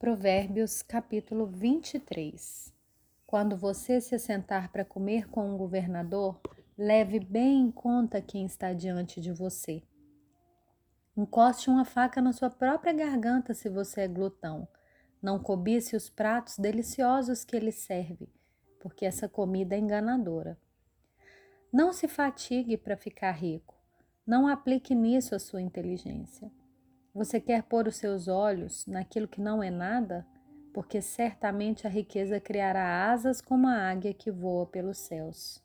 Provérbios capítulo 23 Quando você se assentar para comer com um governador, leve bem em conta quem está diante de você. Encoste uma faca na sua própria garganta se você é glutão. Não cobice os pratos deliciosos que ele serve, porque essa comida é enganadora. Não se fatigue para ficar rico. Não aplique nisso a sua inteligência. Você quer pôr os seus olhos naquilo que não é nada? Porque certamente a riqueza criará asas como a águia que voa pelos céus.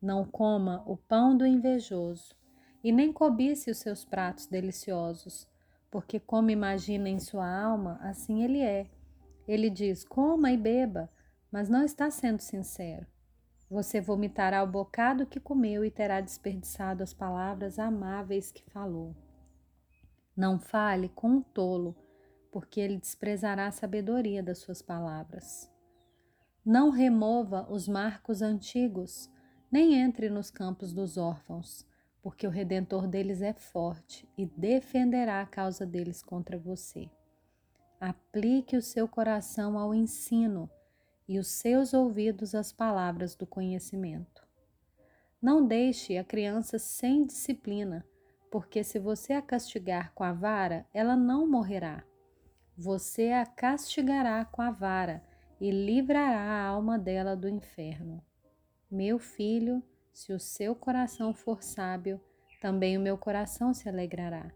Não coma o pão do invejoso e nem cobice os seus pratos deliciosos, porque como imagina em sua alma, assim ele é. Ele diz: coma e beba, mas não está sendo sincero. Você vomitará o bocado que comeu e terá desperdiçado as palavras amáveis que falou. Não fale com um tolo, porque ele desprezará a sabedoria das suas palavras. Não remova os marcos antigos, nem entre nos campos dos órfãos, porque o redentor deles é forte e defenderá a causa deles contra você. Aplique o seu coração ao ensino e os seus ouvidos às palavras do conhecimento. Não deixe a criança sem disciplina porque se você a castigar com a vara, ela não morrerá. Você a castigará com a vara e livrará a alma dela do inferno. Meu filho, se o seu coração for sábio, também o meu coração se alegrará.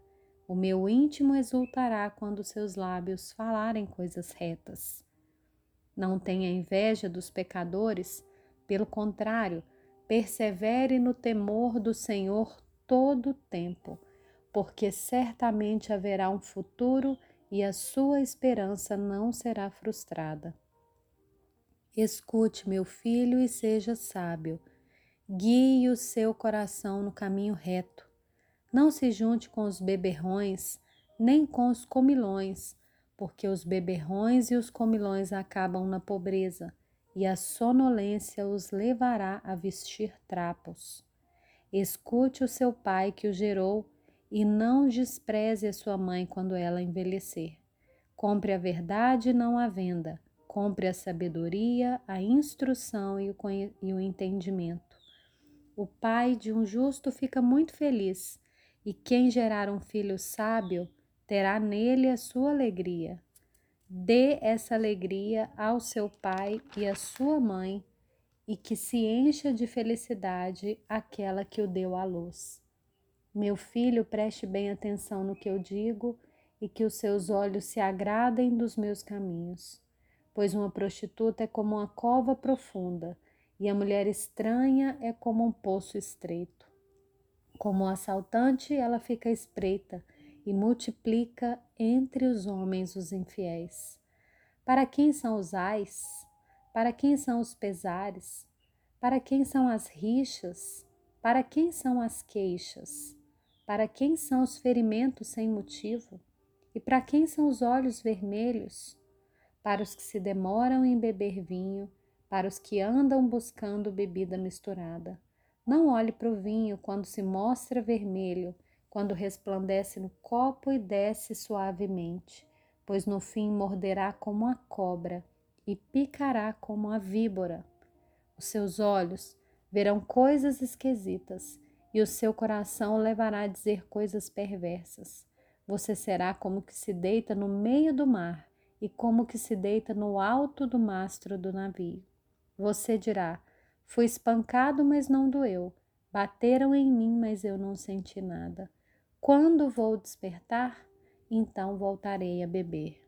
O meu íntimo exultará quando seus lábios falarem coisas retas. Não tenha inveja dos pecadores, pelo contrário, persevere no temor do Senhor todo o tempo, porque certamente haverá um futuro e a sua esperança não será frustrada. Escute, meu filho, e seja sábio. Guie o seu coração no caminho reto. Não se junte com os beberrões, nem com os comilões, porque os beberrões e os comilões acabam na pobreza, e a sonolência os levará a vestir trapos. Escute o seu pai que o gerou e não despreze a sua mãe quando ela envelhecer. Compre a verdade e não a venda. Compre a sabedoria, a instrução e o, e o entendimento. O pai de um justo fica muito feliz, e quem gerar um filho sábio terá nele a sua alegria. Dê essa alegria ao seu pai e à sua mãe e que se encha de felicidade aquela que o deu à luz. Meu filho, preste bem atenção no que eu digo e que os seus olhos se agradem dos meus caminhos, pois uma prostituta é como uma cova profunda e a mulher estranha é como um poço estreito. Como um assaltante, ela fica espreita e multiplica entre os homens os infiéis. Para quem são os ais? Para quem são os pesares? Para quem são as rixas? Para quem são as queixas? Para quem são os ferimentos sem motivo? E para quem são os olhos vermelhos? Para os que se demoram em beber vinho, para os que andam buscando bebida misturada. Não olhe para o vinho quando se mostra vermelho, quando resplandece no copo e desce suavemente, pois no fim morderá como a cobra e picará como a víbora. Os seus olhos verão coisas esquisitas e o seu coração levará a dizer coisas perversas. Você será como que se deita no meio do mar e como que se deita no alto do mastro do navio. Você dirá: Fui espancado, mas não doeu. Bateram em mim, mas eu não senti nada. Quando vou despertar, então voltarei a beber.